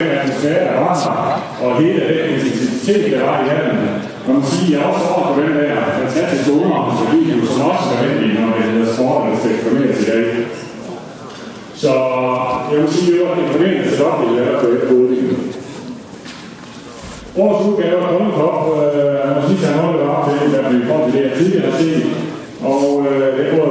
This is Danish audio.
Sager, der og hele den intensitet, der var i hjernen. Man må sige, jeg også over på den der fantastiske underholdningsvideo, som også er vigtig, når det hedder sport, der skal i dag. Så jeg må sige, at det var imponerende så godt, det er på et udvikling. Udgave af Golden Cup, øh, jeg må sige, at jeg nåede det var til, at vi kom til det, jeg tidligere har set. Og øh, det var